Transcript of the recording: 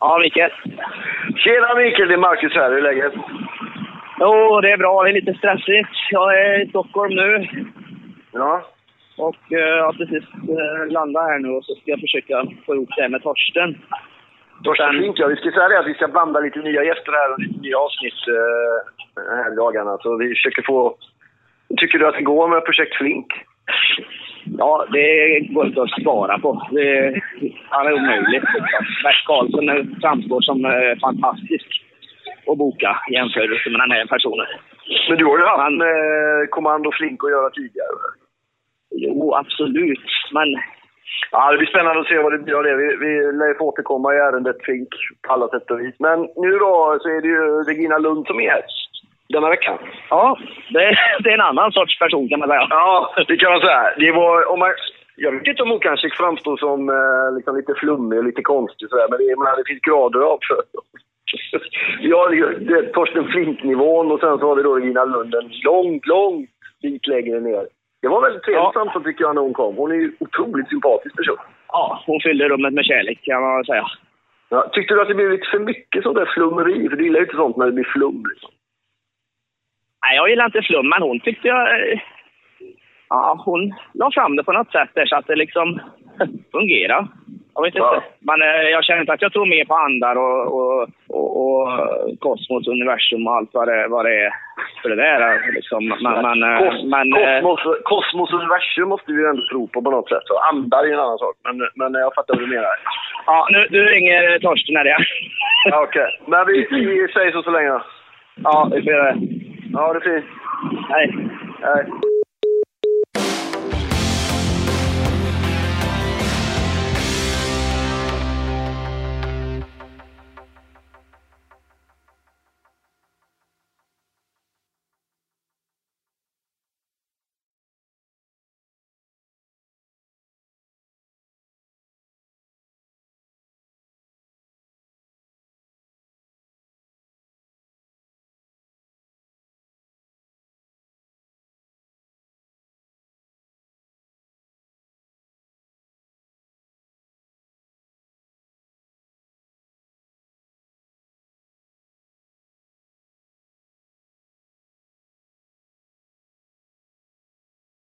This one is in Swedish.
Ja, Mikael. Tjena Mikael, det är Marcus här. Hur är läget? Jo, det är bra. Det är lite stressigt. Jag är i Stockholm nu Ja. och eh, jag har precis eh, landat här nu och så ska jag försöka få ihop det med Torsten. Torsten Sen- Flink, ja. Vi ska säga det att vi ska blanda lite nya gäster här och lite nya avsnitt eh, här dagarna. Så vi försöker få... Tycker du att det går med projekt Flink? Ja, det går inte att svara på. Det han är omöjligt. Liksom. Bert Karlsson eh, framstår som eh, fantastisk att boka i jämförelse med den här personen. Men du har ju haft Han- Kommando Flink att göra tidigare. Jo, absolut. Men Ja, det blir spännande att se vad det blir av det. Vi, vi lär få återkomma i ärendet Flink på alla sätt och vis. Men nu då så är det ju Regina Lund som är här denna veckan. ja, det, det är en annan sorts person kan man säga. Ja, det kan man säga. Det var, om man, jag vet inte om hon kanske framstår som eh, liksom lite flummig och lite konstig sådär, men det, menar, det finns grader av ju det, Torsten Flink-nivån och sen så har vi då Regina Lund en långt, långt bit längre ner. Det var väldigt trevligt Ja. tycker jag när hon kom. Hon är ju otroligt sympatisk person. Ja, hon fyllde rummet med kärlek kan man säga. Ja, tyckte du att det blev lite för mycket sånt där flummeri? För du gillar ju inte sånt när det blir flum. Liksom. Nej, jag gillar inte flum, men hon tyckte jag... eh, Ja, hon la fram det på något sätt där så att det liksom fungerar. Jag vet inte. Ja. Men eh, jag känner inte att jag tror mer på andar och, och, och, och kosmos, universum och allt vad det, vad det är för det där. Liksom. Men, men, eh, Kos, men, eh, kosmos, kosmos och universum måste vi ju ändå tro på på något sätt. Så andar är en annan sak. Men, men jag fattar vad du menar. ja, nu, nu ringer Torsten här. Ja, Okej, men vi, vi säger så så länge. Ja, vi får göra det. Ja, det är fint. Hej. Hej.